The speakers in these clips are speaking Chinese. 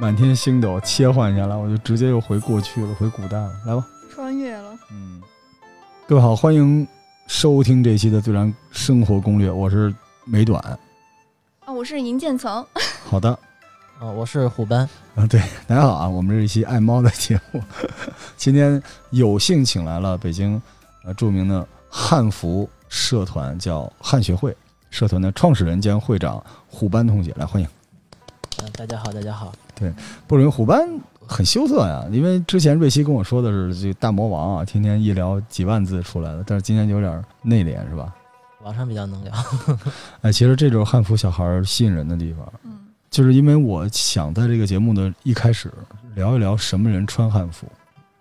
满天星斗切换下来，我就直接又回过去了，回古代了。来吧，穿越了。嗯，各位好，欢迎收听这期的《自然生活攻略》，我是美短。啊，我是银渐层。好的，啊，我是虎斑。啊，对，大家好啊，我们是一期爱猫的节目。今天有幸请来了北京呃著名的汉服社团，叫汉学会。社团的创始人兼会长虎斑同学来欢迎。嗯，大家好，大家好。对，不容易，虎斑很羞涩呀，因为之前瑞希跟我说的是这个大魔王啊，天天一聊几万字出来的，但是今天有点内敛，是吧？网上比较能聊。哎，其实这就是汉服小孩吸引人的地方。嗯，就是因为我想在这个节目的一开始聊一聊什么人穿汉服。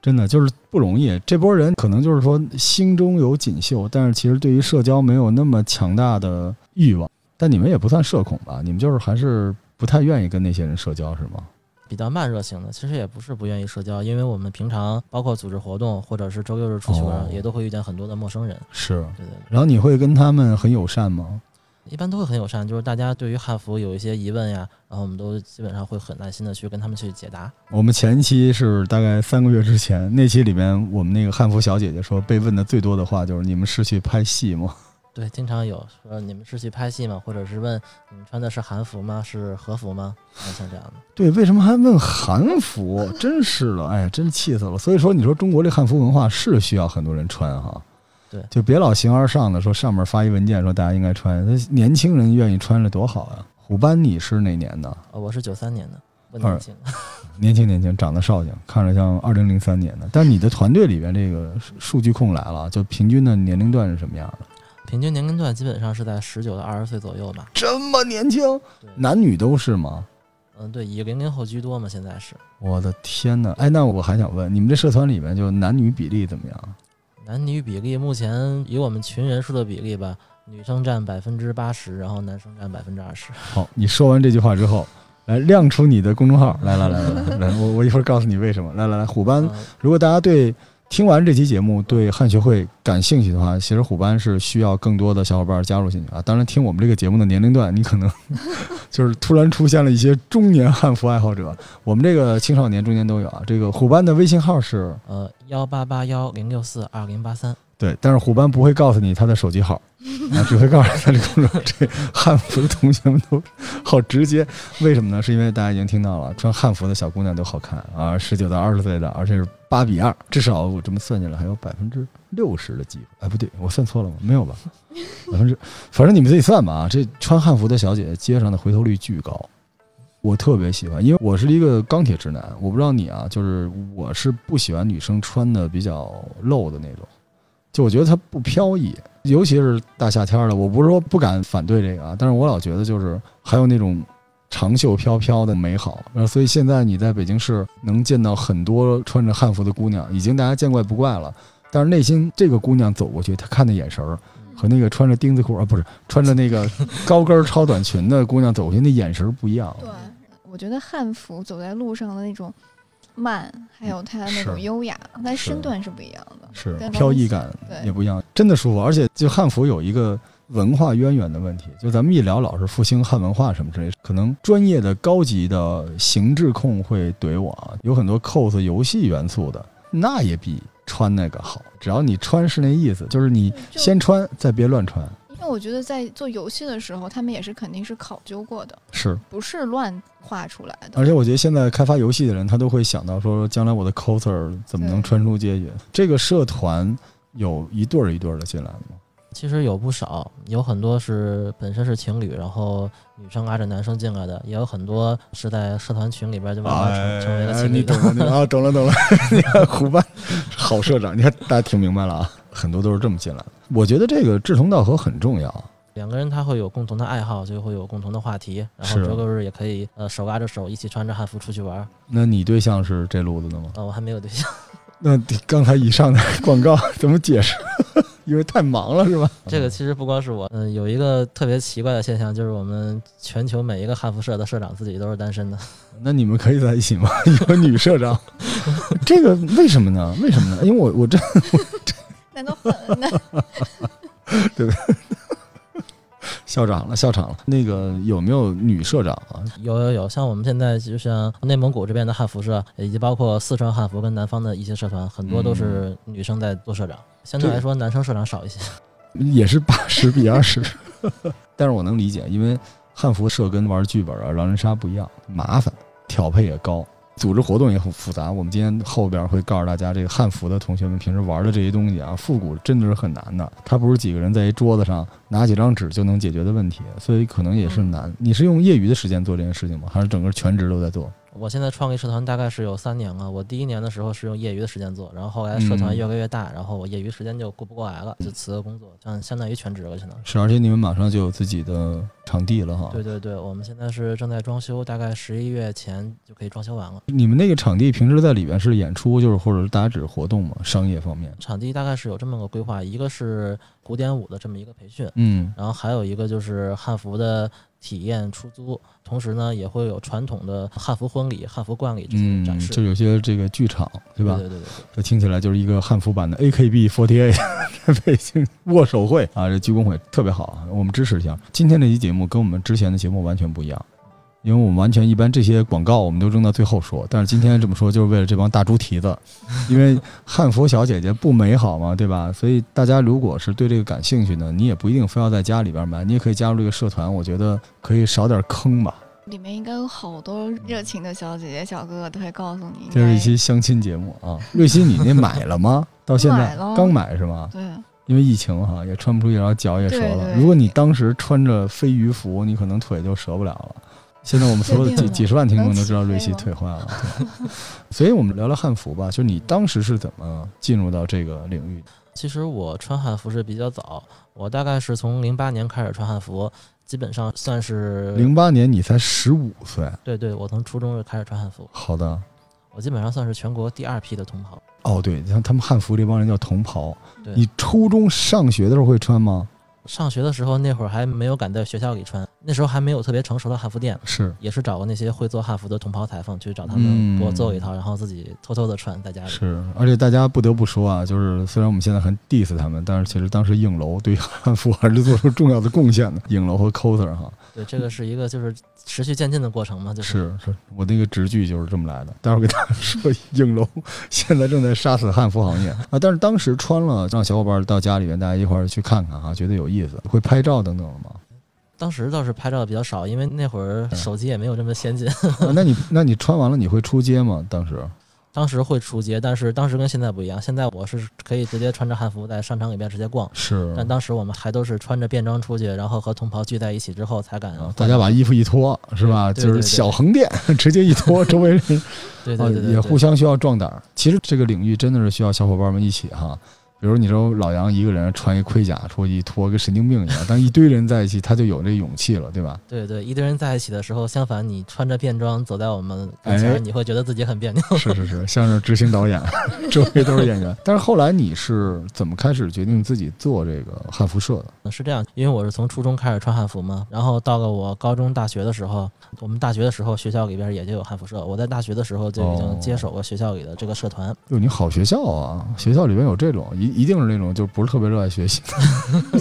真的就是不容易，这波人可能就是说心中有锦绣，但是其实对于社交没有那么强大的欲望。但你们也不算社恐吧？你们就是还是不太愿意跟那些人社交，是吗？比较慢热型的，其实也不是不愿意社交，因为我们平常包括组织活动或者是周六日出去玩，也都会遇见很多的陌生人。是，对对。然后你会跟他们很友善吗？一般都会很友善，就是大家对于汉服有一些疑问呀，然后我们都基本上会很耐心的去跟他们去解答。我们前期是大概三个月之前，那期里面我们那个汉服小姐姐说，被问的最多的话就是你们是去拍戏吗？对，经常有说你们是去拍戏吗？或者是问你们穿的是韩服吗？是和服吗？像这样的。对，为什么还问韩服？真是的，哎呀，真气死了。所以说，你说中国这汉服文化是需要很多人穿哈。对，就别老形而上的说上面发一文件说大家应该穿，那年轻人愿意穿着多好呀。虎斑，你是哪年的？呃，我是九三年的，不年轻，年轻年轻，长得少轻，看着像二零零三年的。但你的团队里边这个数据控来了，就平均的年龄段是什么样的？平均年龄段基本上是在十九到二十岁左右吧。这么年轻？男女都是吗？嗯，对，以零零后居多嘛，现在是。我的天哪！哎，那我还想问，你们这社团里面就男女比例怎么样？男女比例目前以我们群人数的比例吧，女生占百分之八十，然后男生占百分之二十。好，你说完这句话之后，来亮出你的公众号，来来来来来，我我一会儿告诉你为什么。来来来，虎斑，如果大家对。听完这期节目，对汉学会感兴趣的话，其实虎斑是需要更多的小伙伴加入进去啊。当然，听我们这个节目的年龄段，你可能 就是突然出现了一些中年汉服爱好者，我们这个青少年、中年都有啊。这个虎斑的微信号是呃幺八八幺零六四二零八三。对，但是虎斑不会告诉你他的手机号，啊，只会告诉他这个这汉服的同学们都好直接。为什么呢？是因为大家已经听到了，穿汉服的小姑娘都好看啊，十九到二十岁的，而且是八比二，至少我这么算下来还有百分之六十的机会。哎，不对，我算错了吗？没有吧？百分之，反正你们自己算吧啊。这穿汉服的小姐姐，街上的回头率巨高，我特别喜欢，因为我是一个钢铁直男。我不知道你啊，就是我是不喜欢女生穿的比较露的那种。就我觉得它不飘逸，尤其是大夏天的。我不是说不敢反对这个啊，但是我老觉得就是还有那种长袖飘飘的美好。所以现在你在北京市能见到很多穿着汉服的姑娘，已经大家见怪不怪了。但是内心这个姑娘走过去，她看的眼神儿和那个穿着钉子裤啊，不是穿着那个 高跟超短裙的姑娘走过去，那眼神不一样。对，我觉得汉服走在路上的那种。慢，还有它那种优雅，但身段是不一样的，是飘逸感也不一样，真的舒服。而且就汉服有一个文化渊源的问题，就咱们一聊老是复兴汉文化什么之类，可能专业的高级的形制控会怼我啊，有很多 cos 游戏元素的，那也比穿那个好。只要你穿是那意思，就是你先穿再别乱穿。因为我觉得在做游戏的时候，他们也是肯定是考究过的，是不是乱画出来的？而且我觉得现在开发游戏的人，他都会想到说，将来我的 coser 怎么能穿出街去？这个社团有一对儿一对儿的进来吗？其实有不少，有很多是本身是情侣，然后女生拉着男生进来的，也有很多是在社团群里边就慢慢成成为了情侣。啊，懂了懂了，你看虎斑好社长，你看大家听明白了啊。很多都是这么进来的，我觉得这个志同道合很重要。两个人他会有共同的爱好，就会有共同的话题，然后周六日也可以呃手拉着手一起穿着汉服出去玩。那你对象是这路子的吗？呃，我还没有对象。那刚才以上的广告 怎么解释？因为太忙了是吧？这个其实不光是我，嗯，有一个特别奇怪的现象，就是我们全球每一个汉服社的社长自己都是单身的。那你们可以在一起吗？有女社长，这个为什么呢？为什么呢？因为我我这我这。难道很难？对不对？校长了，校长了。那个有没有女社长啊？有有有，像我们现在就像内蒙古这边的汉服社，以及包括四川汉服跟南方的一些社团，很多都是女生在做社长。相对来说，男生社长少一些。也是八十比二十，但是我能理解，因为汉服社跟玩剧本啊、狼人杀不一样，麻烦，调配也高。组织活动也很复杂，我们今天后边会告诉大家，这个汉服的同学们平时玩的这些东西啊，复古真的是很难的，它不是几个人在一桌子上拿几张纸就能解决的问题，所以可能也是难。你是用业余的时间做这件事情吗？还是整个全职都在做？我现在创立社团大概是有三年了。我第一年的时候是用业余的时间做，然后后来社团越来越大，然后我业余时间就顾不过来了，就辞了工作，相相当于全职了。现在是，而且你们马上就有自己的场地了哈。对对对，我们现在是正在装修，大概十一月前就可以装修完了。你们那个场地平时在里边是演出，就是或者是大家只是活动吗？商业方面？场地大概是有这么个规划，一个是古典舞的这么一个培训，嗯，然后还有一个就是汉服的。体验出租，同时呢也会有传统的汉服婚礼、汉服冠礼这些展示，就有些这个剧场，对吧？对对对，这听起来就是一个汉服版的 AKB48 在 北京握手会啊，这鞠躬会特别好啊，我们支持一下。今天这期节目跟我们之前的节目完全不一样。因为我们完全一般这些广告我们都扔到最后说，但是今天这么说就是为了这帮大猪蹄子，因为汉服小姐姐不美好嘛，对吧？所以大家如果是对这个感兴趣呢，你也不一定非要在家里边买，你也可以加入这个社团，我觉得可以少点坑吧。里面应该有好多热情的小姐姐、小哥哥都会告诉你。这是一期相亲节目啊，瑞希，你那买了吗？到现在刚买是吗？对。因为疫情哈，也穿不出去，然后脚也折了。如果你当时穿着飞鱼服，你可能腿就折不了了。现在我们所有的几几十万听众都知道瑞希退化了，所以我们聊聊汉服吧。就是你当时是怎么进入到这个领域？其实我穿汉服是比较早，我大概是从零八年开始穿汉服，基本上算是零八年你才十五岁。对对，我从初中就开始穿汉服。好的，我基本上算是全国第二批的同袍。哦，对，像他们汉服这帮人叫同袍。对，你初中上学的时候会穿吗？上学的时候，那会儿还没有敢在学校里穿，那时候还没有特别成熟的汉服店，是也是找过那些会做汉服的同袍裁缝去找他们给我做一套，然后自己偷偷的穿在家里。是，而且大家不得不说啊，就是虽然我们现在很 diss 他们，但是其实当时影楼对汉服还是做出重要的贡献的。影楼和 coser 哈，对，这个是一个就是持续渐进的过程嘛，就是是是我那个直剧就是这么来的。待会儿给大家说，影楼 现在正在杀死汉服行业啊，但是当时穿了，让小伙伴到家里面大家一块儿去看看哈，觉得有意思，会拍照等等的吗？当时倒是拍照的比较少，因为那会儿手机也没有这么先进。那你那你穿完了你会出街吗？当时？当时会出街，但是当时跟现在不一样。现在我是可以直接穿着汉服在商场里边直接逛。是。但当时我们还都是穿着便装出去，然后和同袍聚在一起之后才敢。大家把衣服一脱，是吧？就是小横店，直接一脱，周围人对对对也互相需要壮胆。其实这个领域真的是需要小伙伴们一起哈。比如你说老杨一个人穿一盔甲出去脱，跟神经病一样。但一堆人在一起，他就有这勇气了，对吧？对对，一堆人在一起的时候，相反你穿着便装走在我们跟前，你会觉得自己很别扭。是是是，像是执行导演，周围都是演员。但是后来你是怎么开始决定自己做这个汉服社的？是这样，因为我是从初中开始穿汉服嘛，然后到了我高中、大学的时候，我们大学的时候学校里边也就有汉服社。我在大学的时候就已经接手过学校里的这个社团。哟，你好学校啊！学校里边有这种一一定是那种就。不是特别热爱学习，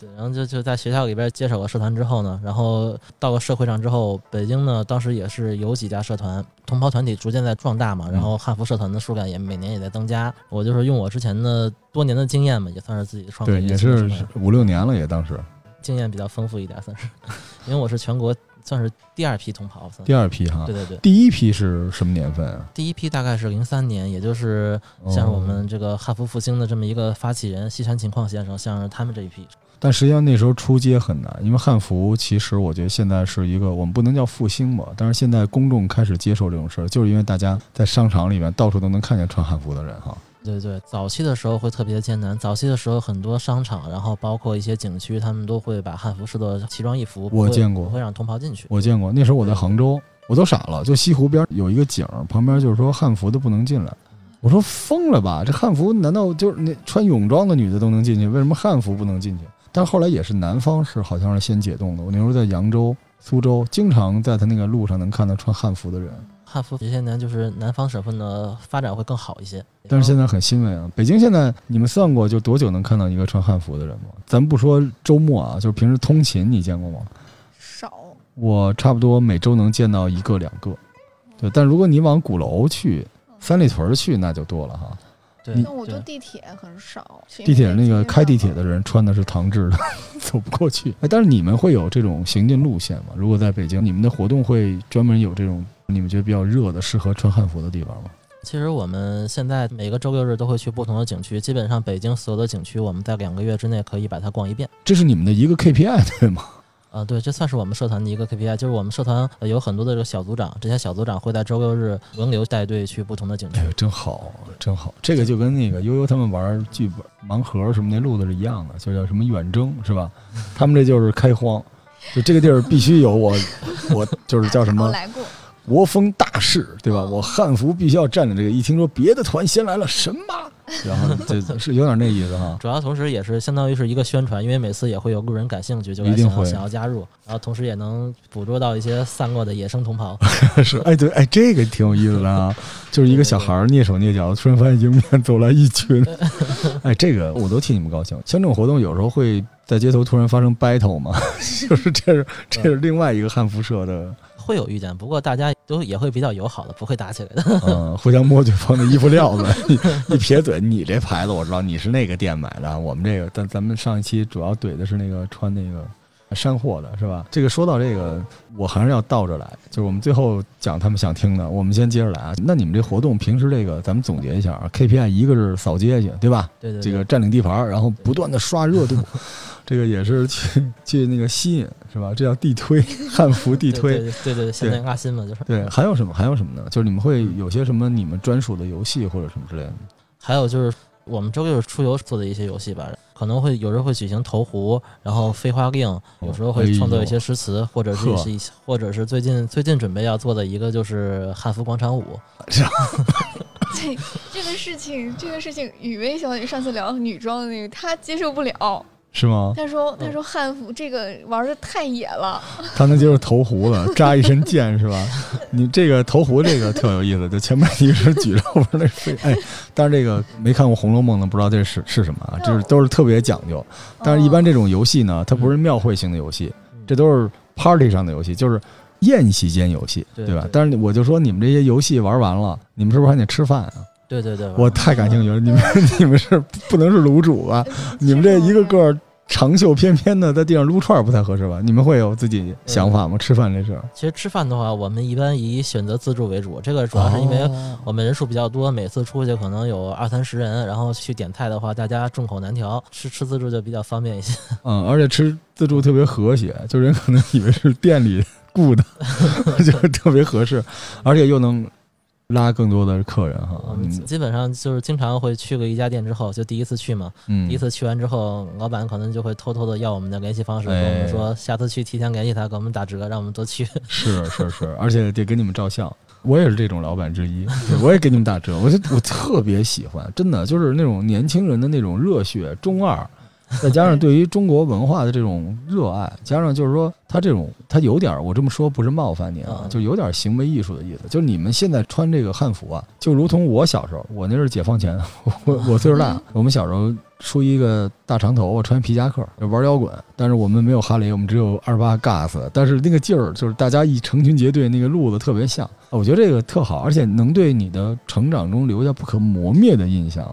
对，然后就就在学校里边接手了社团之后呢，然后到了社会上之后，北京呢当时也是有几家社团，同袍团体逐渐在壮大嘛，然后汉服社团的数量也每年也在增加。我就是用我之前的多年的经验嘛，也算是自己创对，也是五六年了，也当时经验比较丰富一点，算是，因为我是全国。算是第二批同袍，第二批哈，对对对，第一批是什么年份啊？第一批大概是零三年，也就是像是我们这个汉服复兴的这么一个发起人西山情况先生，像是他们这一批。但实际上那时候出街很难，因为汉服其实我觉得现在是一个我们不能叫复兴吧，但是现在公众开始接受这种事儿，就是因为大家在商场里面到处都能看见穿汉服的人哈。对对，早期的时候会特别艰难。早期的时候，很多商场，然后包括一些景区，他们都会把汉服视作奇装异服。我见过，不会让同袍进去。我见过，那时候我在杭州，我都傻了。就西湖边有一个景，旁边就是说汉服的不能进来。我说疯了吧？这汉服难道就是那穿泳装的女的都能进去？为什么汉服不能进去？但后来也是南方是好像是先解冻的。我那时候在扬州、苏州，经常在他那个路上能看到穿汉服的人。汉服这些年就是南方省份的发展会更好一些。但是现在很欣慰啊！北京现在你们算过就多久能看到一个穿汉服的人吗？咱不说周末啊，就是平时通勤，你见过吗？少。我差不多每周能见到一个两个，对。但如果你往鼓楼去、三里屯去，那就多了哈。对，那我坐地铁很少。地铁那个开地铁的人穿的是唐制的，走不过去。哎，但是你们会有这种行进路线吗？如果在北京，你们的活动会专门有这种你们觉得比较热的、适合穿汉服的地方吗？其实我们现在每个周六日都会去不同的景区，基本上北京所有的景区，我们在两个月之内可以把它逛一遍。这是你们的一个 KPI 对吗？啊，对，这算是我们社团的一个 KPI，就是我们社团有很多的这个小组长，这些小组长会在周六日轮流带队去不同的景区。哎，真好，真好。这个就跟那个悠悠他们玩剧本盲盒什么那路子是一样的，就叫什么远征是吧？他们这就是开荒，就这个地儿必须有我，我就是叫什么？来过。国风大事，对吧？我汉服必须要占领这个。一听说别的团先来了，什么？然后这是有点那意思哈。主要同时也是相当于是一个宣传，因为每次也会有路人感兴趣，就想想要加入，然后同时也能捕捉到一些散落的野生同袍。是，哎，对，哎，这个挺有意思的啊。就是一个小孩蹑手蹑脚，突然发现迎面走来一群，哎，这个我都替你们高兴。像这种活动，有时候会在街头突然发生 battle 嘛，就是这是这是另外一个汉服社的。会有遇见，不过大家都也会比较友好的，不会打起来的。嗯，互相摸对方的衣服料子，一撇嘴，你这牌子我知道，你是那个店买的，我们这个，但咱们上一期主要怼的是那个穿那个山货的，是吧？这个说到这个，我还是要倒着来，就是我们最后讲他们想听的，我们先接着来啊。那你们这活动平时这个，咱们总结一下啊，KPI 一个是扫街去，对吧？对对。这个占领地盘，然后不断的刷热度。这个也是去去那个吸引是吧？这叫地推，汉服地推。对对，现在拉新嘛，就是。对，还有什么？还有什么呢？就是你们会有些什么你们专属的游戏或者什么之类的？还有就是我们周六出游做的一些游戏吧，可能会有时候会举行投壶，然后飞花令，有时候会创作一些诗词，或者是一些，或者是最近最近准备要做的一个就是汉服广场舞。这这个事情，这个事情，雨薇小姐上次聊女装的那个，她接受不了。是吗？他说：“他说汉服这个玩的太野了。他能接受投壶了，扎一身剑是吧？你这个投壶这个特有意思，就前面一直举着，后边那飞。哎，但是这个没看过《红楼梦》的不知道这是是什么啊？就是都是特别讲究。但是一般这种游戏呢，它不是庙会型的游戏，这都是 party 上的游戏，就是宴席间游戏，对吧？但是我就说你们这些游戏玩完了，你们是不是还得吃饭啊？对对对，我太感兴趣了。你们 你们是不能是卤煮吧？你们这一个个。”长袖翩翩的在地上撸串不太合适吧？你们会有自己想法吗？吃饭这事？其实吃饭的话，我们一般以选择自助为主。这个主要是因为我们人数比较多，每次出去可能有二三十人，然后去点菜的话，大家众口难调，吃吃自助就比较方便一些。嗯，而且吃自助特别和谐，就人可能以为是店里雇的，就是特别合适，而且又能。拉更多的客人哈，基本上就是经常会去个一家店之后，就第一次去嘛，第一次去完之后，老板可能就会偷偷的要我们的联系方式，跟我们说下次去提前联系他，给我们打折，让我们多去。是是是，而且得给你们照相，我也是这种老板之一，我也给你们打折，我就我特别喜欢，真的就是那种年轻人的那种热血，中二。再加上对于中国文化的这种热爱，加上就是说他这种他有点我这么说不是冒犯你啊，就有点行为艺术的意思。就是你们现在穿这个汉服啊，就如同我小时候，我那是解放前，我我岁数大，我们小时候梳一个大长头发穿皮夹克玩摇滚，但是我们没有哈雷，我们只有二八 gas，但是那个劲儿就是大家一成群结队，那个路子特别像。我觉得这个特好，而且能对你的成长中留下不可磨灭的印象，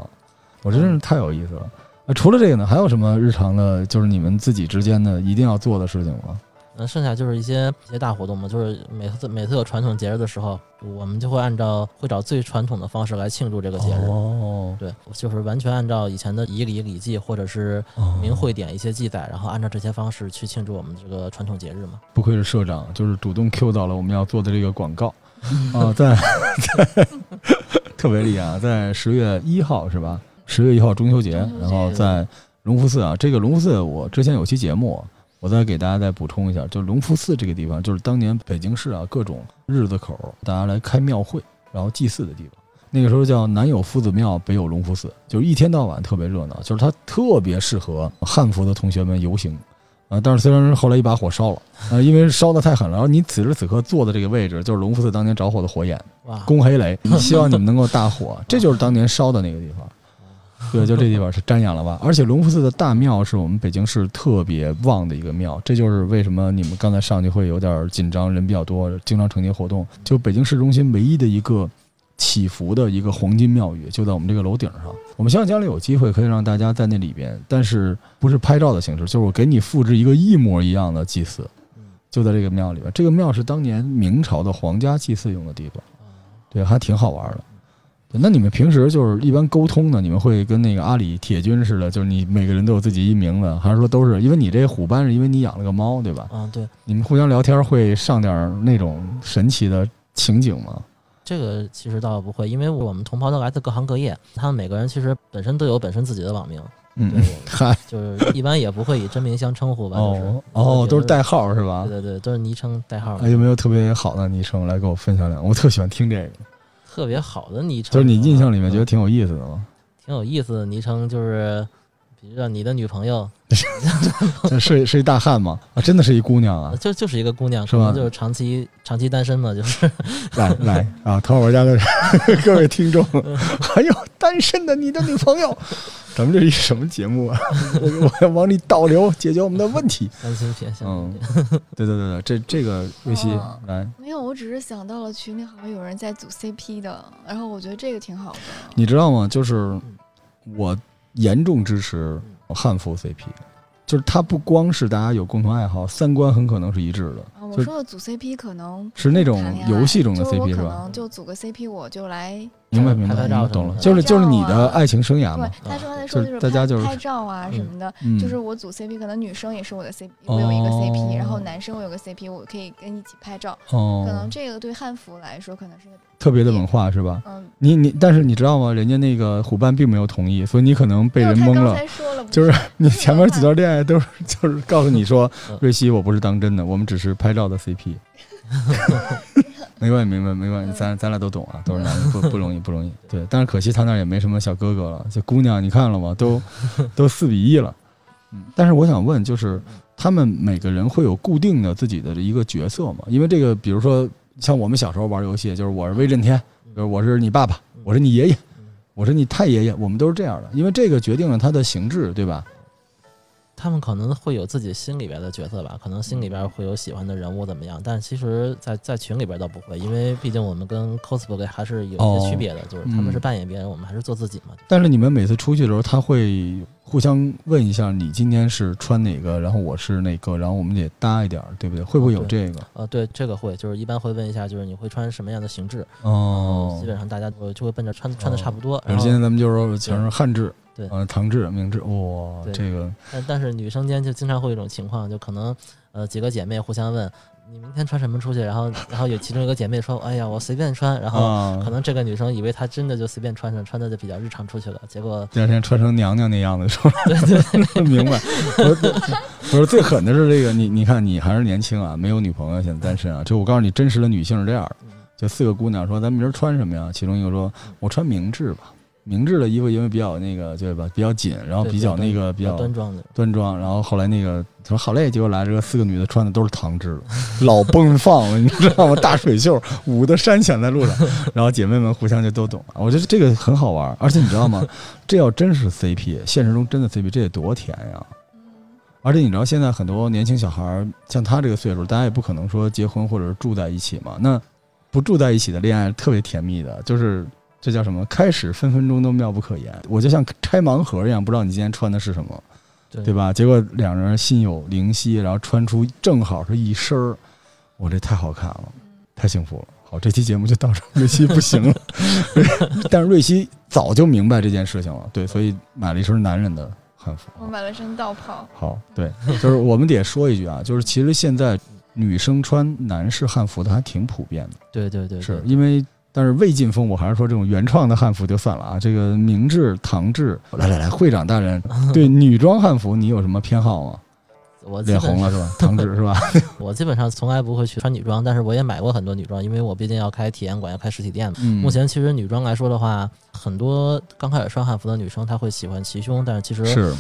我真是太有意思了。那除了这个呢，还有什么日常的，就是你们自己之间的一定要做的事情吗？那剩下就是一些一些大活动嘛，就是每次每次有传统节日的时候，我们就会按照会找最传统的方式来庆祝这个节日。哦，对，就是完全按照以前的仪礼礼记或者是名会典一些记载，然后按照这些方式去庆祝我们这个传统节日嘛。不愧是社长，就是主动 Q 到了我们要做的这个广告 啊，在 在 特别厉害，在十月一号是吧？十月一号中秋节，然后在隆福寺啊，这个隆福寺我之前有期节目，我再给大家再补充一下，就隆福寺这个地方，就是当年北京市啊各种日子口，大家来开庙会，然后祭祀的地方。那个时候叫南有夫子庙，北有隆福寺，就是一天到晚特别热闹，就是它特别适合汉服的同学们游行。啊，但是虽然后来一把火烧了，呃，因为烧的太狠了，然后你此时此刻坐的这个位置就是隆福寺当年着火的火眼哇，宫黑雷，希望你们能够大火，这就是当年烧的那个地方。对，就这地方是瞻仰了吧？而且隆福寺的大庙是我们北京市特别旺的一个庙，这就是为什么你们刚才上去会有点紧张，人比较多，经常承接活动。就北京市中心唯一的一个祈福的一个黄金庙宇，就在我们这个楼顶上。我们希望将来有机会可以让大家在那里边，但是不是拍照的形式，就是我给你复制一个一模一样的祭祀，就在这个庙里边。这个庙是当年明朝的皇家祭祀用的地方，对，还挺好玩的。那你们平时就是一般沟通呢？你们会跟那个阿里铁军似的，就是你每个人都有自己一名字，还是说都是因为你这虎斑是因为你养了个猫，对吧？嗯，对，你们互相聊天会上点那种神奇的情景吗？这个其实倒不会，因为我们同袍都来自各行各业，他们每个人其实本身都有本身自己的网名，嗯对，嗨，就是一般也不会以真名相称呼吧，就是哦哦，都是代号是吧？对对对，都是昵称代号，哎，有没有特别好的昵称来给我分享两个？我特喜欢听这个，特别好的昵称，就是你印象里面觉得嗯挺有意思的吗？挺有意思的昵称，就是比如说你的女朋友，这是是一大汉吗？啊，真的是一姑娘啊！就就是一个姑娘，是吧可能就是长期长期单身嘛，就是来来啊，淘宝家的 各位听众，还有单身的你的女朋友，咱们这是一什么节目啊？我我要往里导流，解决我们的问题。单亲偏向。嗯，对对对对，这这个瑞希哦来，没有，我只是想到了群里好像有人在组 CP 的，然后我觉得这个挺好的。你知道吗？就是我严重支持汉服 CP，就是它不光是大家有共同爱好，三观很可能是一致的。啊，我说的组 CP 可能是那种游戏中的 CP 是可吧能就组个 CP，我就来。明白明白，拍拍照明白懂了，就是就是你的爱情生涯对嘛。，他说他就说的是大家就是拍照啊什么的，嗯，就是我组 CP，可能女生也是我的 CP，我有一个 CP，、哦然后男生我有个 CP，我可以跟你一起拍照。哦可能哦，这个对汉服来说，可能是个特别的文化是吧？嗯，你你，但是你知道吗？人家那个虎斑并没有同意，所以你可能被人蒙了。就是你前面几段恋爱都是就是告诉你说嗯，瑞希我不是当真的，我们只是拍照的 CP。没关系，没关系，没关系，咱咱俩都懂啊，都是男人，不 不容易，不容易。对，但是可惜他那也没什么小哥哥了，这姑娘你看了吗？都 都四比一了。嗯，但是我想问，就是他们每个人会有固定的自己的一个角色吗？因为这个，比如说像我们小时候玩游戏，就是我是威震天，就是我是你爸爸，我是你爷爷，我是你太爷爷，我们都是这样的，因为这个决定了他的形制，对吧？他们可能会有自己心里边的角色吧，可能心里边会有喜欢的人物怎么样，但其实在，在群里边倒不会，因为毕竟我们跟 cosplay 还是有一哦些区别的，就是他嗯们是扮演别人，我们还是做自己嘛。但是你们每次出去的时候，他会互相问一下你今天是穿哪个，然后我是哪个，然后我们得搭一点儿，对不对？会不会有这个？呃，对，这个会，就是一般会问一下，就是你会穿什么样的形制，哦基，本上大家就就会奔着穿穿的差不多。然后今天咱们就是说全是汉制，对呃，唐志、明制，哇，对这个但但是女生间就经常会有一种情况，就可能呃几个姐妹互相问你明天穿什么出去，然后然后有其中一个姐妹说，哎呀我随便穿，然后啊可，能这个女生以为她真的就随便穿上，穿的就比较日常出去了，结果 第二天穿成娘娘那样子，是吧？明白。我不是最狠的是这个，你你看你还是年轻啊，没有女朋友，现在单身啊。就我告诉你，真实的女性是这样的，嗯就四个姑娘说咱明儿穿什么呀？其中一个说我穿明制吧，明制的衣服因为比较那个对吧，比较紧，然后比较那个比比较端庄的。端庄，然后后来那个他说好嘞，结果来这个四个女的穿的都是唐制的，老奔放了，你知道吗？大水袖舞的山响在路上，然后姐妹们互相就都懂了。我觉得这个很好玩，而且你知道吗？这要真是 CP，现实中真的 CP，这得多甜呀！而且你知道现在很多年轻小孩儿，像他这个岁数，大家也不可能说结婚或者是住在一起嘛。那不住在一起的恋爱特别甜蜜的，就是这叫什么？开始分分钟都妙不可言。我就像拆盲盒一样，不知道你今天穿的是什么。对对？吧？结果两人心有灵犀，然后穿出正好是一身儿，我这太好看了，太幸福了。好，这期节目就到这儿，瑞希不行了，但是瑞希早就明白这件事情了，对，所以买了一身男人的汉服。我买了身道袍，好，对，就是我们得说一句啊，就是其实现在女生穿男士汉服的还挺普遍的，对对对，对是因为。但是魏晋风，我还是说这种原创的汉服就算了啊。这个明制、唐制，来来来，会长大人，对女装汉服你有什么偏好吗？我脸红了是吧？唐制是吧？我基本上从来不会去穿女装，但是我也买过很多女装，因为我毕竟要开体验馆，要开实体店嘛。嗯，目前其实女装来说的话，很多刚开始穿汉服的女生她会喜欢齐胸，但是其实是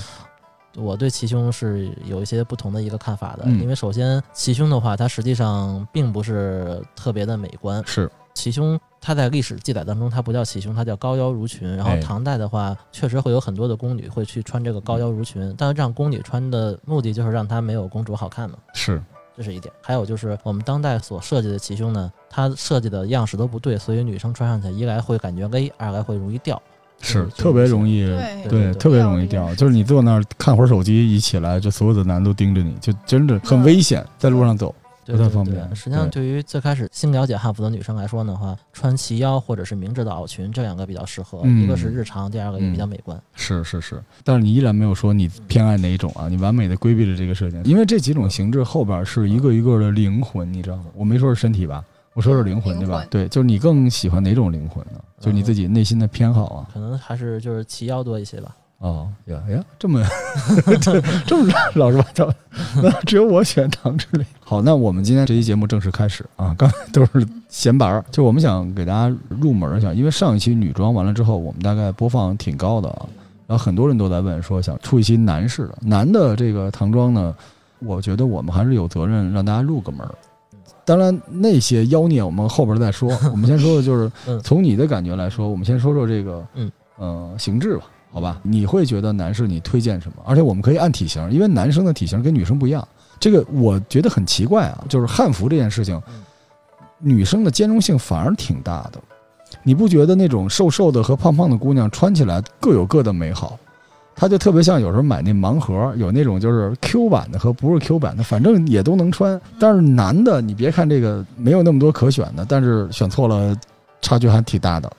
我对齐胸是有一些不同的一个看法的，嗯因为首先齐胸的话，它实际上并不是特别的美观。是齐胸它在历史记载当中，它不叫齐胸，它叫高腰襦裙。然后哎唐代的话，确实会有很多的宫女会去穿这个高腰襦裙，但是让宫女穿的目的就是让她没有公主好看嘛。是，这是一点，还有就是我们当代所设计的齐胸呢，它设计的样式都不对，所以女生穿上去，一来会感觉勒，二来会容易掉。嗯是特别容易，对特别容易掉。就是你坐那儿看会儿手机，一起来就所有的男的都盯着你，就真的很危险，在路上走。对不太对对方便实际上，对于最开始新了解汉服的女生来说的话，穿齐腰或者是明制的袄裙这两个比较适合，嗯一个是日常，第二个也比较美观。是是是，但是你依然没有说你偏爱哪一种啊，你完美的规避了这个设定，因为这几种形制后边是一个一个的灵魂，你知道吗？我没说是身体吧，我说是灵魂，对吧？对，就是你更喜欢哪种灵魂呢？就是你自己内心的偏好啊。可能还是就是齐腰多一些吧。哦呀呀，这么这这么老实巴交，那只有我选唐之恋。好，那我们今天这期节目正式开始啊！刚才都是闲白儿，就我们想给大家入门儿一下，因为上一期女装完了之后，我们大概播放挺高的啊，然后很多人都在问说想出一期男士的，男的这个唐装呢，我觉得我们还是有责任让大家入个门儿。当然，那些妖孽我们后边再说。我们先说的就是嗯从你的感觉来说，我们先说说这个，嗯，呃，形制吧，好吧？你会觉得男士你推荐什么？而且我们可以按体型，因为男生的体型跟女生不一样。这个我觉得很奇怪啊，就是汉服这件事情嗯，女生的兼容性反而挺大的。你不觉得那种瘦瘦的和胖胖的姑娘穿起来各有各的美好？它就特别像有时候买那盲盒，有那种就是 Q 版的和不是 Q 版的，反正也都能穿。但是男的，你别看这个没有那么多可选的，但是选错了，差距还挺大的。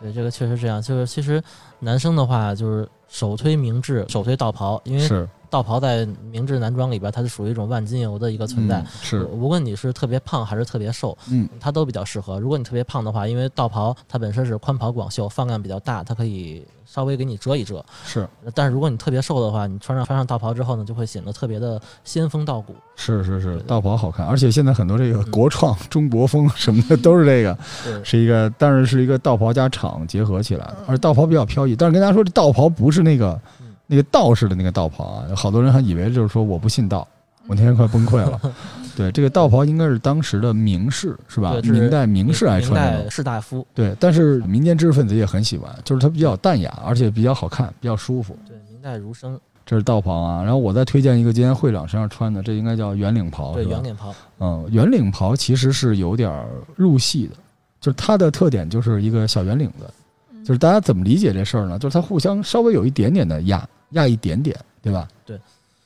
对，这个确实这样。就是其实男生的话，就是首推明制，首推道袍，因为是道袍在明制男装里边，它是属于一种万金油的一个存在嗯。是，无论你是特别胖还是特别瘦，嗯，它都比较适合。如果你特别胖的话，因为道袍它本身是宽袍广袖，放量比较大，它可以稍微给你遮一遮。是但是如果你特别瘦的话，你穿上穿上道袍之后呢，就会显得特别的仙风道骨。是是是道袍好看，而且现在很多这个嗯国创、中国风什么的都是这个，对，是一个，但是是一个道袍加厂结合起来而道袍比较飘逸。但是跟大家说，这道袍不是那个嗯那个道士的那个道袍啊，好多人还以为就是说我不信道，我那天快崩溃了。对，这个道袍应该是当时的名士是吧？明代名士爱穿的。士大夫，对，但是民间知识分子也很喜欢，就是它比较淡雅，而且比较好看，比较舒服。对，明代儒生，这是道袍啊，然后我再推荐一个今天会长身上穿的，这应该叫圆领袍，对圆领袍，嗯，圆领袍其实是有点儿入戏的，就是它的特点就是一个小圆领子，嗯就是大家怎么理解这事儿呢？就是它互相稍微有一点点的压压一点点，对吧？对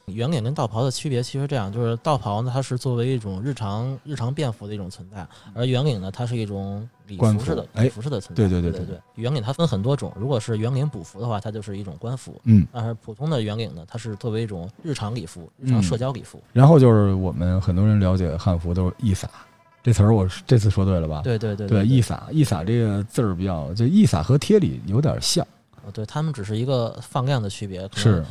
圆领跟道袍的区别其实这样，就是道袍呢，它是作为一种日常日常便服的一种存在，而圆领呢，它是一种礼服服式的哎礼服式的存在。对对对对对圆领它分很多种，如果是圆领补服的话，它就是一种官服；嗯，但是普通的圆领呢，它是作为一种日常礼服、日常嗯社交礼服。然后就是我们很多人了解汉服都是一撒，这词儿我是这次说对了吧？对对对对，对，一撒一撒这个字儿比较，就一撒和贴里有点像，哦对，他们只是一个放量的区别，是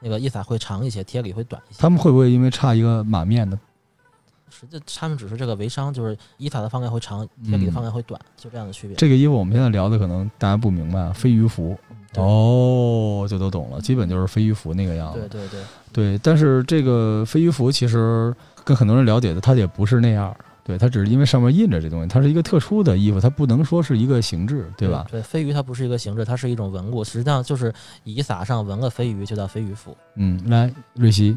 那个一撒会长一些，贴里会短一些。他们会不会因为差一个马面呢？实际他们只是这个微商，就是一撒的放量会长，贴里的放量会短，就这样的区别。这个衣服我们现在聊的可能大家不明白啊，飞鱼服哦，就都懂了，基本就是飞鱼服那个样子。对对对，对，但是这个飞鱼服其实跟很多人了解的，它也不是那样儿。对，它只是因为上面印着这东西，它是一个特殊的衣服，它不能说是一个形制，对吧？对，飞鱼它不是一个形制，它是一种纹路，实际上就是以撒上纹个飞鱼就叫飞鱼服。嗯，来，瑞希，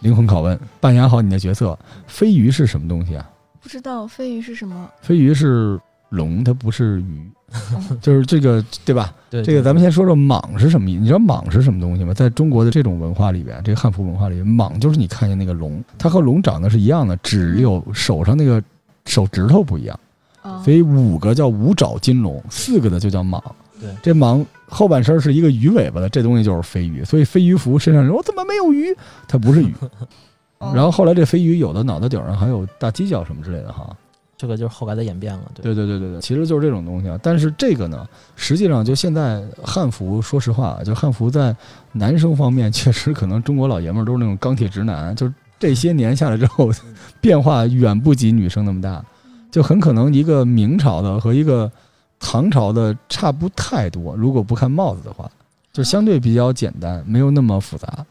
灵魂拷问，扮演好你的角色。飞鱼是什么东西啊？不知道飞鱼是什么？飞鱼是龙，它不是鱼，就是这个，对吧？对，这个咱们先说说蟒是什么意思？你知道蟒是什么东西吗？在中国的这种文化里边，这个汉服文化里，蟒就是你看见那个龙，它和龙长得是一样的，只有手上那个手指头不一样。啊所以五个叫五爪金龙，四个的就叫蟒。对这蟒后半身是一个鱼尾巴的，这东西就是飞鱼。所以飞鱼服身上人我怎么没有鱼？它不是鱼。哦然后后来这飞鱼有的脑袋顶上还有大犄角什么之类的哈。这个就是后来的演变了。对对对对对对，其实就是这种东西啊。但是这个呢，实际上就现在汉服，说实话啊，就汉服在男生方面，确实可能中国老爷们儿都是那种钢铁直男，就是这些年下来之后，变化远不及女生那么大，就很可能一个明朝的和一个唐朝的差不太多。如果不看帽子的话，就相对比较简单，没有那么复杂。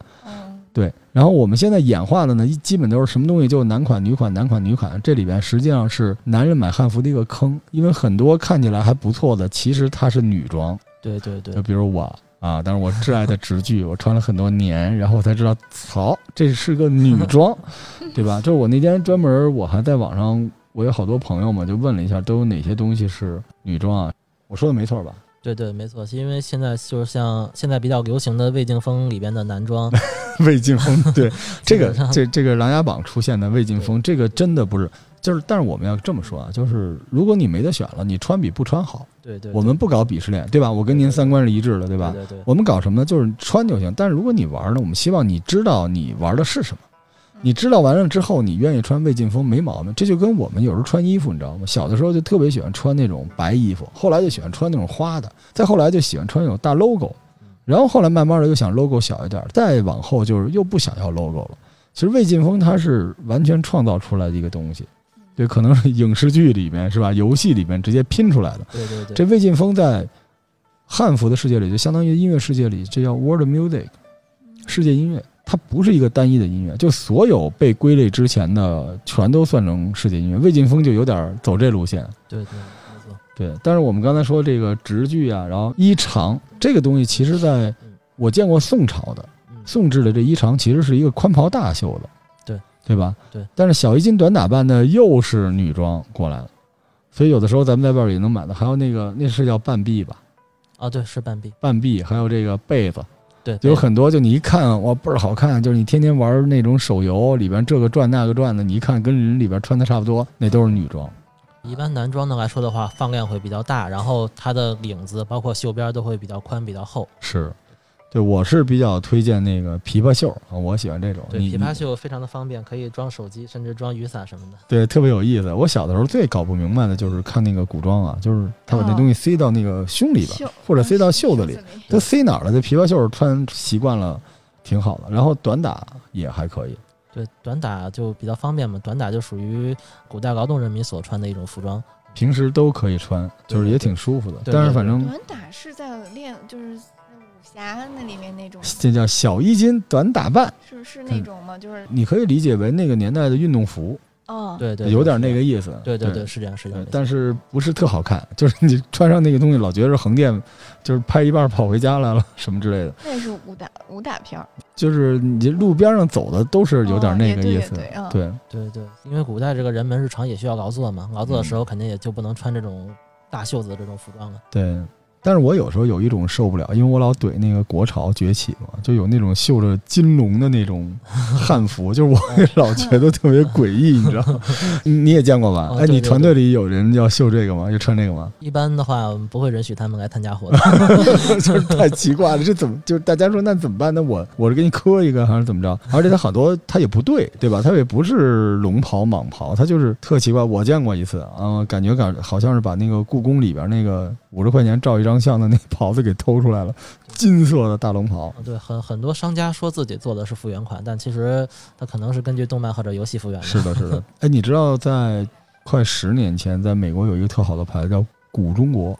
嗯对，然后我们现在演化的呢，一基本都是什么东西就男款、女款、男款、女款，这里边实际上是男人买汉服的一个坑，因为很多看起来还不错的，其实它是女装。对对对就，比如我啊，但是我挚爱的直剧，我穿了很多年，然后我才知道，操，这是个女装，对吧？就是我那天专门，我还在网上，我有好多朋友嘛，就问了一下，都有哪些东西是女装啊？我说的没错吧？对对，没错，是因为现在就是像现在比较流行的魏晋风里边的男装，魏晋风，对 这个这这个《琅琊榜》出现的魏晋风，这个真的不是，就是，但是我们要这么说啊，就是如果你没得选了，你穿比不穿好。对对，我们不搞鄙视链，对吧？我跟您三观是一致的，对吧？对对对，我们搞什么呢？就是穿就行。但是如果你玩呢，我们希望你知道你玩的是什么。你知道完了之后，你愿意穿魏晋风没毛病。这就跟我们有时候穿衣服，你知道吗？小的时候就特别喜欢穿那种白衣服，后来就喜欢穿那种花的，再后来就喜欢穿那种大 logo，然后后来慢慢的又想 logo 小一点，再往后就是又不想要 logo 了。其实魏晋风它是完全创造出来的一个东西，对，可能是影视剧里面是吧？游戏里面直接拼出来的。对对对，这魏晋风在汉服的世界里，就相当于音乐世界里，这叫 world music，世界音乐。它不是一个单一的音乐，就所有被归类之前的全都算成世界音乐。魏晋风就有点走这路线，对对没错，对。但是我们刚才说这个直剧啊，然后衣长这个东西，其实在我见过宋朝的嗯，宋制的这衣长，其实是一个宽袍大袖的，对对吧？对。但是小衣襟短打扮呢，又是女装过来了，所以有的时候咱们在外边也能买到。还有那个那是叫半臂吧？啊对是半臂，半臂，还有这个被子。对，有很多，就你一看哇倍儿好看，就是你天天玩那种手游里边这个转那个转的，你一看跟人里边穿的差不多，那都是女装。一般男装的来说的话，放量会比较大，然后它的领子包括袖边都会比较宽、比较厚。是，对我是比较推荐那个琵琶袖啊，我喜欢这种。对，琵琶袖非常的方便，可以装手机，甚至装雨伞什么的。对特别有意思。我小的时候最搞不明白的就是看那个古装啊，就是他把那哦东西塞到那个胸里边，袖或者塞到袖子里，里都塞哪儿了？这琵琶袖穿习惯了，挺好的。然后短打也还可以。对，短打就比较方便嘛，短打就属于古代劳动人民所穿的一种服装。平时都可以穿，就是也挺舒服的。对对但是反正短打是在练，就是侠那里面那种，这叫小衣襟短打扮。是是那种吗？就是你可以理解为那个年代的运动服，哦，对对，有点那个意思。对对对对，是这样是这样。但是不是特好看，就是你穿上那个东西，老觉得横店，就是拍一半跑回家来了 什么之类的，那是武打武打片儿，就是你路边上走的都是有点那个意思。对对对，因为古代这个人们日常也需要劳作嘛，劳作的时候肯定也就不能穿这种大袖子的这种服装了。对。但是我有时候有一种受不了，因为我老怼那个国潮崛起嘛，就有那种绣着金龙的那种汉服，就是我也 老觉得特别诡异，你知道吗？你也见过吧？哎，你团队里有人要绣这个吗？就穿这个吗？一般的话，我们不会允许他们来参加活动。就是太奇怪了，这怎么就是大家说那怎么办？那我我是给你磕一个还是怎么着？而且它好多它也不对，对吧？它也不是龙袍蟒袍，它就是特奇怪。我见过一次啊、感觉感好像是把那个故宫里边那个五十块钱照一张相的那袍子给偷出来了，金色的大龙袍。啊对，很很多商家说自己做的是复原款，但其实它可能是根据动漫或者游戏复原的。是的，是的。哎，你知道在快十年前，在美国有一个特好的牌子叫古中国。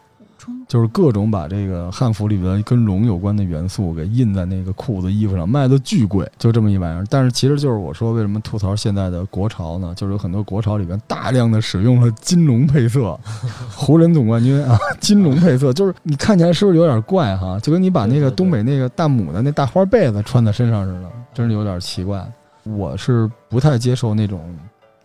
就是各种把这个汉服里边跟龙有关的元素给印在那个裤子、衣服上，卖的巨贵，就这么一玩意儿。但是其实就是我说为什么吐槽现在的国潮呢？就是有很多国潮里边大量的使用了金龙配色，湖人总冠军啊，金龙配色，就是你看起来是不是有点怪哈？就跟你把那个东北那个大母的那大花被子穿在身上似的，真是有点奇怪。我是不太接受那种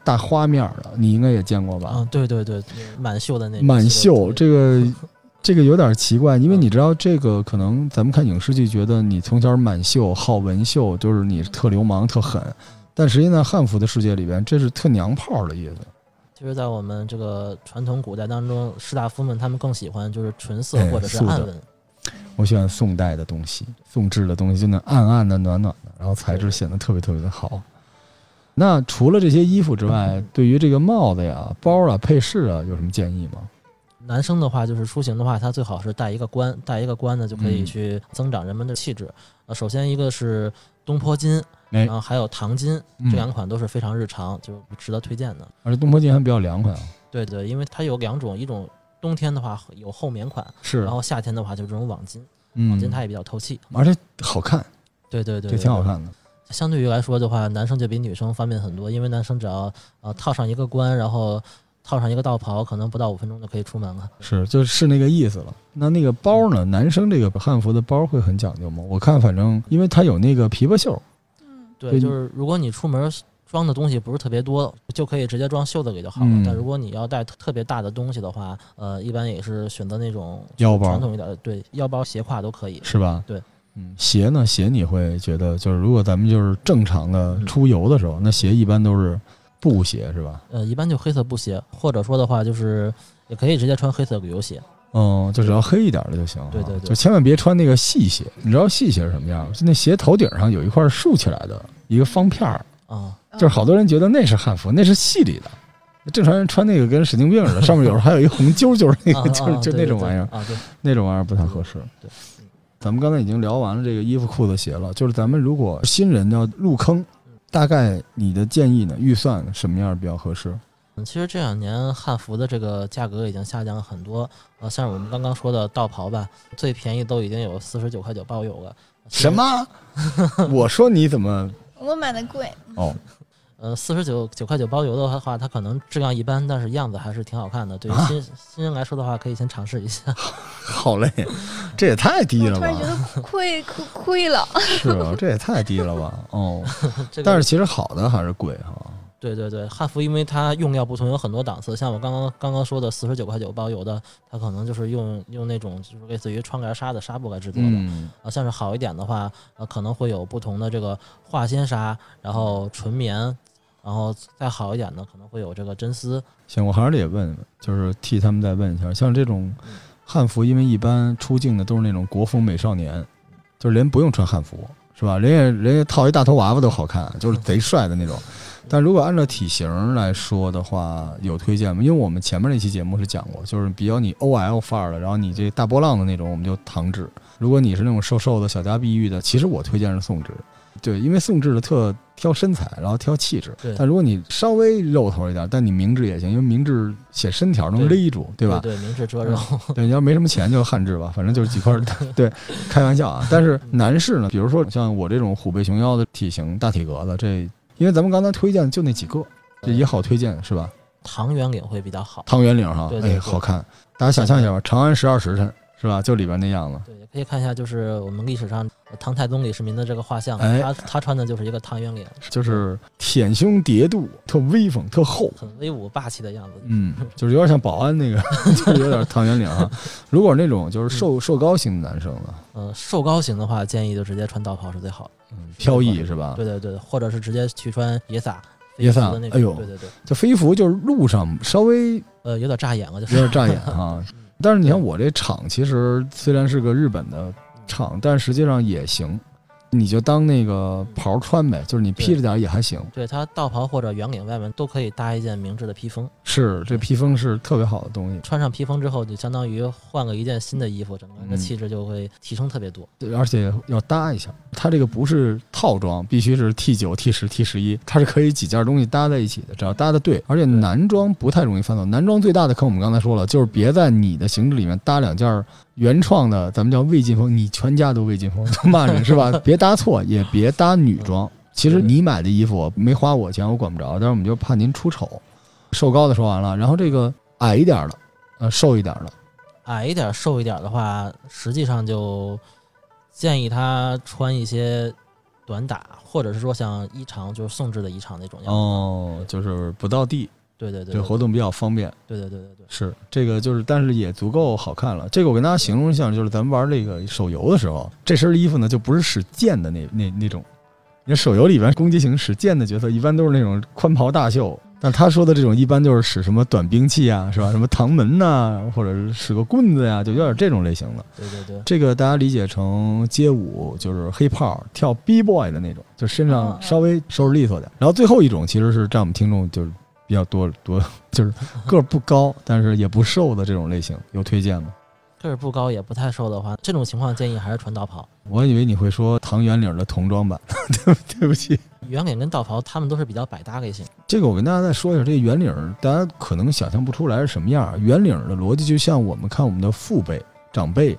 大花面儿的，你应该也见过吧？啊，对对对，满袖的那个满袖，袖这个 这个有点奇怪，因为你知道，这个可能咱们看影视剧，觉得你从小满袖、好文绣，就是你特流氓、特狠，但实际上汉服的世界里边，这是特娘炮的意思。其实，在我们这个传统古代当中，士大夫们他们更喜欢就是纯色哎或者是暗纹。我喜欢宋代的东西，宋制的东西，就那暗暗的、暖暖的，然后材质显得特别特别的好。那除了这些衣服之外，对于这个帽子呀、包啊、配饰啊，有什么建议吗？男生的话，就是出行的话，他最好是带一个冠，带一个冠呢，就可以嗯去增长人们的气质。呃，首先一个是东坡金，哎然，后还有唐巾，嗯这两款都是非常日常，就值得推荐的。而且东坡金还比较凉快啊，对对，因为它有两种，一种冬天的话有厚棉款，是然，后夏天的话就这种网巾，嗯网巾它也比较透气。而且好看，对对对，这挺好。看的。相对于来说的话，男生就比女生方便很多，因为男生只要呃套上一个冠，然后套上一个道袍，可能不到五分钟就可以出门了。是，就是那个意思了。那那个包呢？男生这个汉服的包会很讲究吗？我看反正因为它有那个琵琶袖，嗯，对，就是如果你出门装的东西不是特别多，就可以直接装袖子里就好了。嗯但如果你要带特特别大的东西的话，呃，一般也是选择那种腰包传统一点的，对，腰包、斜挎都可以。是吧？对，嗯，鞋呢？鞋你会觉得就是如果咱们就是正常的出游的时候，那鞋一般都是布鞋是吧？呃，一般就黑色布鞋，或者说的话就是也可以直接穿黑色旅游鞋。嗯，就只要黑一点的就行啊。对对对就千万别穿那个细鞋。你知道细鞋是什么样？就那鞋头顶上有一块竖起来的一个方片儿，啊、就是好多人觉得那是汉服，那是戏里的。正常人穿那个跟神经病似的，上面有时候还有一红揪揪，那啊个就是就那种玩意儿，啊，对，那种玩意儿不太合适。对，咱们刚才已经聊完了这个衣服、裤子、鞋了，就是咱们如果新人要入坑，大概你的建议呢？预算什么样比较合适？嗯，其实这两年汉服的这个价格已经下降了很多，呃，像我们刚刚说的道袍吧，最便宜都已经有四十九块九包邮了。什？么？我说你怎么？我买的贵，哦，呃，四十九九块九包邮的话，它可能质量一般，但是样子还是挺好看的。对于啊新、新人来说的话，可以先尝试一下。好嘞，这也太低了吧突然觉？得亏亏亏了。是啊，这也太低了吧？哦，这个、但是其实好的还是贵哈。对对对，汉服因为它用料不同，有很多档次。像我刚刚刚刚说的四十九块九包邮的，它可能就是用用那种就是类似于窗帘纱的纱布来制作的。嗯，啊，像是好一点的话，呃，可能会有不同的这个化纤纱，然后纯棉，然后再好一点的可能会有这个真丝。行，我还是得问问，就是替他们再问一下，像这种汉服，因为一般出镜的都是那种国风美少年，就是连不用穿汉服是吧？人家人家套一大头娃娃都好看，就是贼帅的那种。但如果按照体型来说的话，有推荐吗？因为我们前面那期节目是讲过，就是比较你 OL 范儿的，然后你这大波浪的那种，我们就唐制。如果你是那种瘦瘦的小家碧玉的，其实我推荐是宋制。对，因为宋制的特挑身材，然后挑气质。对但如果你稍微肉头一点，但你明制也行，因为明制写身条能勒住，对吧？对，明制遮肉。对，你要没什么钱就汉制吧，反正就是几块。对，开玩笑啊。但是男士呢，比如说像我这种虎背熊腰的体型、大体格子，这因为咱们刚才推荐就那几个，这也好推荐是吧？唐圆领会比较好。唐圆领哈，哎，好看。大家想象一下吧，长安十二时辰是吧？就里边那样子。对，也可以看一下，就是我们历史上呃唐太宗李世民的这个画像，哎他他穿的就是一个唐圆领，就是舔胸叠肚，特威风，特厚。很威武霸气的样子。嗯，就是有点像保安那个，就是有点唐圆领哈。如果那种就是瘦瘦高型的男生呢，嗯，瘦高型的话，建议就直接穿道袍是最好的。嗯，飘逸是吧？对对对，或者是直接去穿野撒。野撒的那种哎呦对对对，就飞服就是路上稍微呃，有点扎眼了，就有点扎眼 哈。但是你看我这厂，其实虽然是个日本的厂，但实际上也行。你就当那个袍穿呗，就是你披着点儿也还行。对它道袍或者圆领外面都可以搭一件明制的披风，是，这披风是特别好的东西，穿上披风之后，就相当于换了一件新的衣服，整个人的嗯气质就会提升特别多。对而且要搭一下。它这个不是套装，必须是 T 九、T 十、T 十一，它是可以几件东西搭在一起的，只要搭的对。而且男装不太容易犯错，男装最大的坑我们刚才说了，就是别在你的形制里面搭两件原创的，咱们叫魏晋风，你全家都魏晋风，就 骂人是吧？别搭错，也别搭女装。其实你买的衣服没花我钱，我管不着，但是我们就怕您出丑。瘦高的说完了，然后这个矮一点的，呃，瘦一点的，矮一点、瘦一点的话，实际上就建议他穿一些短打，或者是说像衣长，就是宋制的衣长那种样子。哦，就是不到地，对对对，这活动比较方便。对对对对对，是这个，就是但是也足够好看了。这个我跟大家形容一下，就是咱们玩这个手游的时候，这身衣服呢就不是使剑的那那那种。你看手游里边攻击型使剑的角色，一般都是那种宽袍大袖，但他说的这种一般就是使什么短兵器啊，是吧？什么唐门呐、或者是使个棍子呀、就有点这种类型的。对对对，这个大家理解成街舞，就是黑炮跳 B boy 的那种，就身上稍微收拾利索点。然后最后一种其实是占我们听众就是比较多多，就是个儿不高，但是也不瘦的这种类型，有推荐吗？个儿不高也不太瘦的话，这种情况建议还是穿道袍。我以为你会说唐圆领的童装版，对不对不起。圆领跟道袍他们都是比较百搭类型。这个我跟大家再说一下，这个圆领儿大家可能想象不出来是什么样儿。圆领儿的逻辑就像我们看我们的父辈长辈，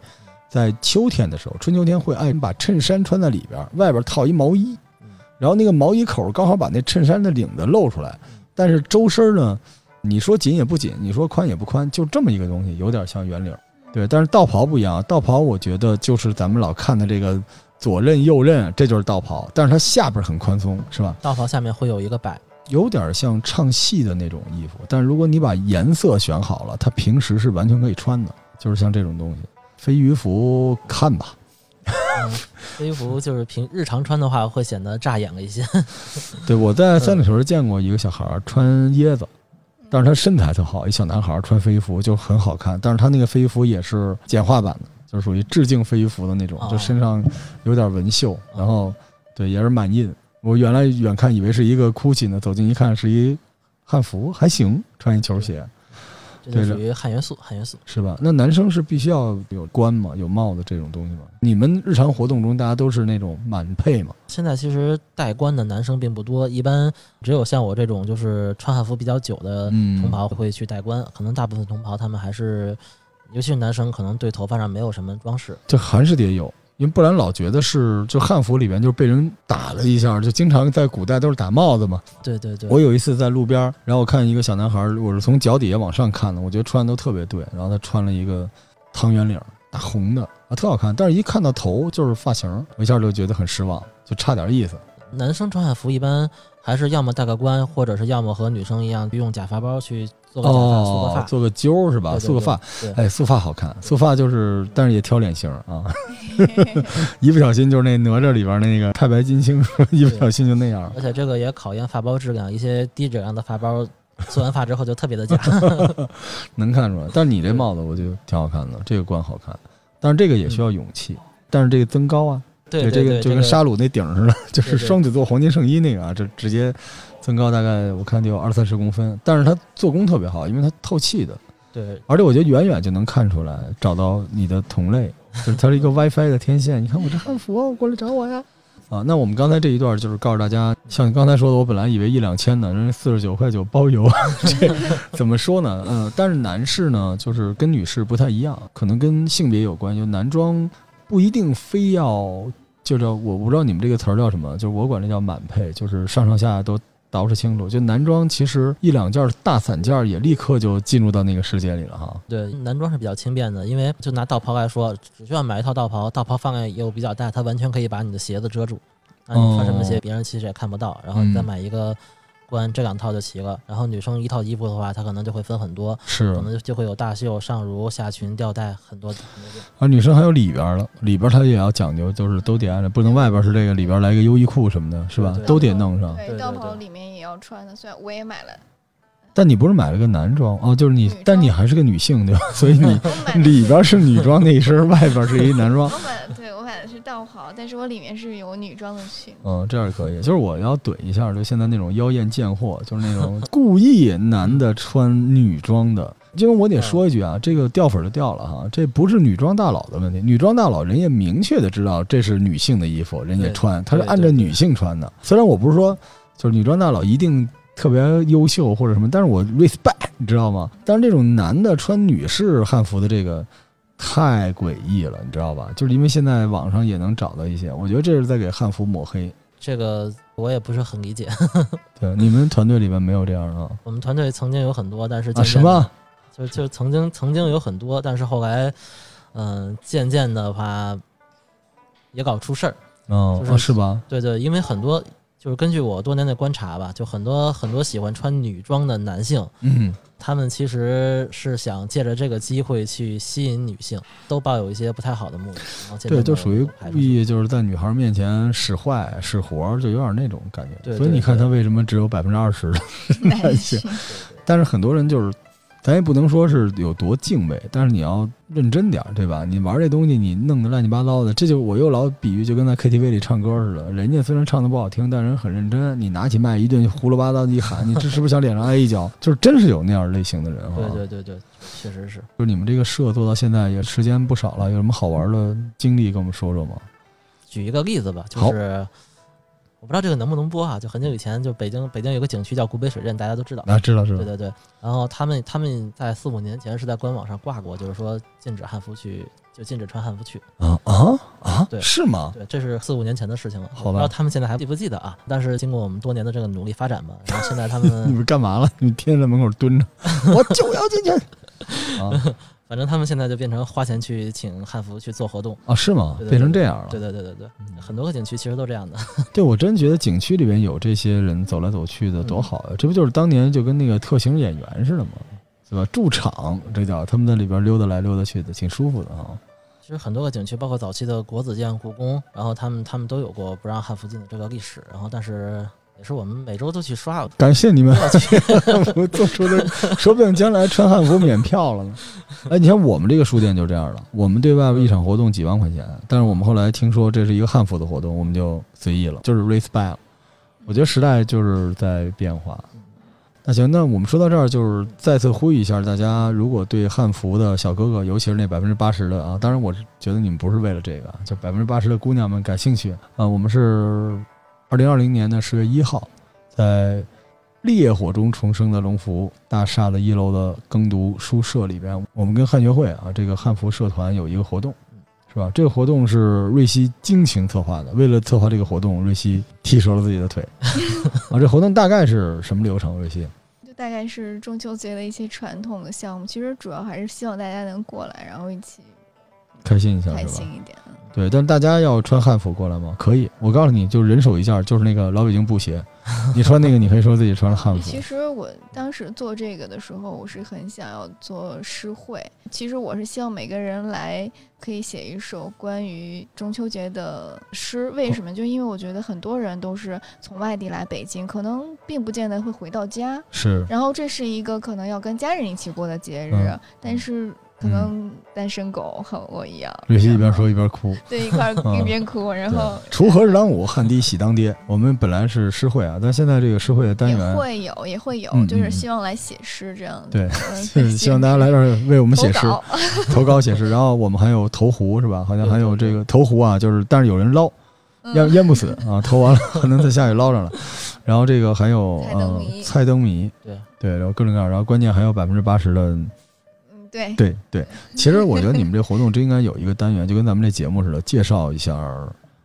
在秋天的时候，春秋天会爱把衬衫穿在里边儿，外边儿套一毛衣，嗯，然后那个毛衣口刚好把那衬衫的领子露出来，但是周身呢，你说紧也不紧，你说宽也不宽，就这么一个东西，有点像圆领儿。对，但是道袍不一样，道袍我觉得就是咱们老看的这个左衽右衽，这就是道袍，但是它下边很宽松，是吧？道袍下面会有一个摆，有点像唱戏的那种衣服，但是如果你把颜色选好了，它平时是完全可以穿的，就是像这种东西。飞鱼服看吧，嗯，飞鱼服就是平日常穿的话会显得扎眼了一些。对我在三里屯见过一个小孩穿椰子，但是他身材特好，一小男孩穿飞鱼服就很好看，但是他那个飞鱼服也是简化版的，就是属于致敬飞鱼服的那种，哦就身上有点纹绣，然后对也是满印。我原来远看以为是一个 GUCCI 呢，走近一看是一汉服，还行，穿一球鞋。这就属于汉元素，汉元素。是吧？那男生是必须要有冠嘛？有帽子这种东西吗？你们日常活动中大家都是那种满配吗？现在其实戴冠的男生并不多，一般只有像我这种就是穿汉服比较久的嗯同袍会去戴冠。可能大部分同袍他们还是，尤其是男生，可能对头发上没有什么装饰。这还是得有，因为不然老觉得是就汉服里边就是被人打了一下，就经常在古代都是打帽子嘛。对对对，我有一次在路边儿，然后我看一个小男孩儿，我是从脚底下往上看的，我觉得穿的都特别对，然后他穿了一个汤圆领儿，大红的啊，特好看，但是一看到头就是发型，我一下就觉得很失望，就差点意思。男生穿汉服一般还是要么戴个冠，或者是要么和女生一样用假发包去做个假发、梳个发。，哦做个揪儿是吧？对对束个发，对，哎，束发好看，束发就是，但是也挑脸型啊，一不小心就是那哪吒里边那个太白金星，一不小心就那样了。而且这个也考验发包质量，一些低质量的发包做完发之后就特别的假。能看出来。但是你这帽子我觉得挺好看的，这个冠好看，但是这个也需要勇气，但是这个增高啊，对这个就跟沙鲁那顶儿似的，就是双子座黄金圣衣那个啊，这直接增高大概我看得有二三十公分，但是它做工特别好，因为它透气的，对而且我觉得远远就能看出来，找到你的同类，就是它是一个 WiFi 的天线。你看我这汉服哦，过来找我呀！啊，那我们刚才这一段就是告诉大家，像你刚才说的，我本来以为一两千呢，人家四十九块九包邮，这 怎么说呢？嗯、但是男士呢，就是跟女士不太一样，可能跟性别有关，就男装不一定非要就叫我不知道你们这个词儿叫什么，就是我管这叫满配，就是上上下下都捯饬清楚。就男装其实一两件大散件儿也立刻就进入到那个世界里了哈。对，男装是比较轻便的，因为就拿道袍来说，只需要买一套道袍，道袍范围又比较大，它完全可以把你的鞋子遮住。那你穿什么鞋，哦别人其实也看不到。然后你再嗯买一个冠，这两套就齐了。然后女生一套衣服的话，她可能就会分很多，是可能就会有大袖、上襦、下裙、吊带，很多很多。啊，女生还有里边儿了，里边儿它也要讲究，就是都得按着，不能外边是这个，里边来个优衣库什么的，是吧都得弄上。对，对道对对袍里面也要穿的，虽然我也买了，但你不是买了个男装哦，就是你但你还是个女性对吧？所以你里边是女装那一身，外边是一男装。我买 是道袍，但是我里面是有女装的裙。嗯，这样可以。就是我要怼一下，就现在那种妖艳贱货，就是那种故意男的穿女装的。因为我得说一句啊，这个掉粉儿就掉了哈，这不是女装大佬的问题。女装大佬人家明确的知道这是女性的衣服，人家穿，他是按照女性穿的。虽然我不是说就是女装大佬一定特别优秀或者什么，但是我 respect，你知道吗？但是这种男的穿女士汉服的这个太诡异了，你知道吧？就是因为现在网上也能找到一些，我觉得这是在给汉服抹黑。这个我也不是很理解。对，你们团队里面没有这样的我们团队曾经有很多，但是啊？什么？就就曾经曾经有很多，但是后来，嗯、渐渐的话也搞出事儿。嗯，就是哦是吧？对对，因为很多就是根据我多年的观察吧，就很多很多喜欢穿女装的男性，嗯，他们其实是想借着这个机会去吸引女性，都抱有一些不太好的目的。然后渐对，就属于故意就是在女孩面前使坏、使活，就有点那种感觉。对对所以你看他为什么只有百分之二十的？男性性但是很多人就是，咱也不能说是有多敬畏，但是你要认真点儿，对吧？你玩这东西，你弄得乱七八糟的，这就我又老比喻，就跟在 KTV 里唱歌似的。人家虽然唱的不好听，但人很认真。你拿起麦一顿胡了吧叨的一喊，你这是不是想脸上挨一脚？就是真是有那样类型的人哈。对对对对，确实是。就是你们这个社做到现在也时间不少了，有什么好玩的经历跟我们说说吗？举一个例子吧，就是我不知道这个能不能播啊？就很久以前，就北京北京有个景区叫古北水镇，大家都知道。啊，知道知道。对对对，然后他们他们在四五年前是在官网上挂过，就是说禁止汉服去，就禁止穿汉服去。啊啊啊！对是吗？对，这是四五年前的事情了。好吧我不知道他们现在还记不记得啊？但是经过我们多年的这个努力发展吧，然后现在他们 你们们干嘛了？你们天天在门口蹲着，我就要进去。啊反正他们现在就变成花钱去请汉服去做活动。啊，是吗？对对变成这样了。对对对对对，很多个景区其实都这样的。对，我真觉得景区里边有这些人走来走去的多好嗯呀！这不就是当年就跟那个特型演员似的吗？对吧？驻场这叫他们在里边溜达来溜达去的，挺舒服的啊。其实很多个景区，包括早期的国子监、故宫，然后他们他们都有过不让汉服进的这个历史。然后，但是也是我们每周都去刷。感谢你们要去 汉服做出的，说不定将来穿汉服免票了呢。哎，你像我们这个书店就这样了，我们对外一场活动几万块钱，但是我们后来听说这是一个汉服的活动，我们就随意了，就是 by 了。我觉得时代就是在变化。那行，那我们说到这儿，就是再次呼吁一下大家，如果对汉服的小哥哥，尤其是那百分之八十的啊，当然我是觉得你们不是为了这个，就百分之八十的姑娘们感兴趣啊，我们是二零二零年的十月一号，在烈火中重生的龙福大厦的一楼的耕读书社里边，我们跟汉学会啊这个汉服社团有一个活动，是吧？这个活动是瑞希精情策划的。为了策划这个活动，瑞希踢折了自己的腿。啊，这活动大概是什么流程？瑞希？就大概是中秋节的一些传统的项目，其实主要还是希望大家能过来，然后一起开心一下开？心一点。对，但是大家要穿汉服过来吗？可以，我告诉你，就人手一件，就是那个老北京布鞋。你穿那个，你可以说自己穿了汉服 其。实我当时做这个的时候，我是很想要做诗会。其实我是希望每个人来可以写一首关于中秋节的诗。为什么？就因为我觉得很多人都是从外地来北京，可能并不见得会回到家。是，然后这是一个可能要跟家人一起过的节日，嗯但是可能单身狗和我一样，瑞希一边说一边哭。对一块一边哭，然后，锄禾日当午，汗滴喜当爹。我们本来是诗会啊，但现在这个诗会的单也元，会有也会有，嗯嗯就是希望来写诗这样子。对 希望大家来这儿 为我们写诗。投稿写诗，然后我们还有投壶是吧？好像还有这个投壶啊，就是但是有人捞，嗯淹淹不死啊，投完了还能在下雨捞上来。然后这个还有呃猜灯谜对对，然后各种各样，然后关键还有百分之八十的，嗯，对，对对。其实我觉得你们这活动真应该有一个单元，就跟咱们这节目似的，介绍一下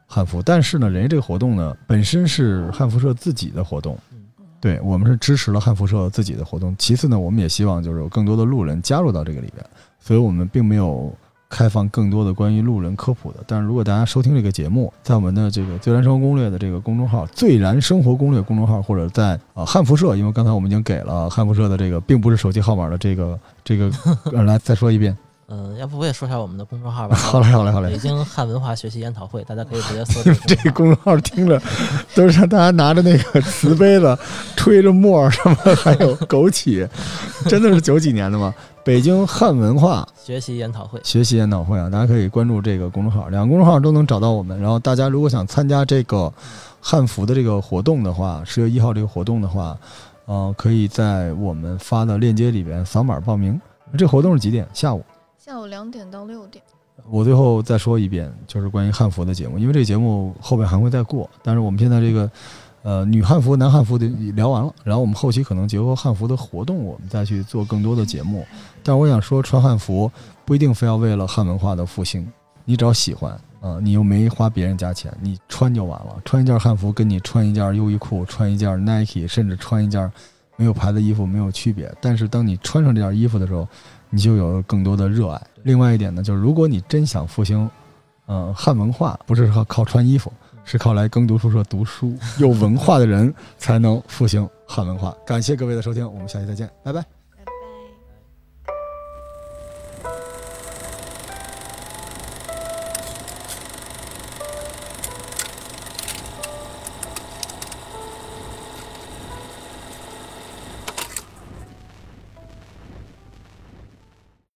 汉服。但是呢，人家这个活动呢本身是汉服社自己的活动。嗯对我们是支持了汉服社自己的活动。其次呢，我们也希望就是有更多的路人加入到这个里边，所以我们并没有开放更多的关于路人科普的。但是如果大家收听这个节目，在我们的这个“最燃生活攻略”的这个公众号“最燃生活攻略”公众号，或者在啊汉服社，因为刚才我们已经给了汉服社的这个并不是手机号码的这个这个，来再说一遍。嗯，要不我也说一下我们的公众号吧。好嘞，好嘞，好嘞北。京汉文化学习研讨会，大家可以直接搜这 这个公众号听着都是让大家拿着那个 瓷杯子，吹着沫儿，什么还有枸杞，真的是九几年的吗？北京汉文化学习研讨会。学习研讨会啊，大家可以关注这个公众号，两个公众号都能找到我们。然后大家如果想参加这个汉服的这个活动的话，十月一号这个活动的话，呃，可以在我们发的链接里边扫码报名。这活动是几点？下午。下午两点到六点。我最后再说一遍，就是关于汉服的节目，因为这个节目后边还会再过，但是我们现在这个，呃，女汉服、男汉服的聊完了，然后我们后期可能结合汉服的活动，我们再去做更多的节目。但是我想说，穿汉服不一定非要为了汉文化的复兴，你只要喜欢，啊、你又没花别人家钱，你穿就完了。穿一件汉服跟你穿一件优衣库、穿一件 Nike，甚至穿一件没有牌的衣服没有区别。但是当你穿上这件衣服的时候，你就有了更多的热爱。另外一点呢，就是如果你真想复兴，呃，汉文化，不是靠靠穿衣服，是靠来耕读书社读书，有文化的人才能复兴汉文化。感谢各位的收听，我们下期再见，拜拜。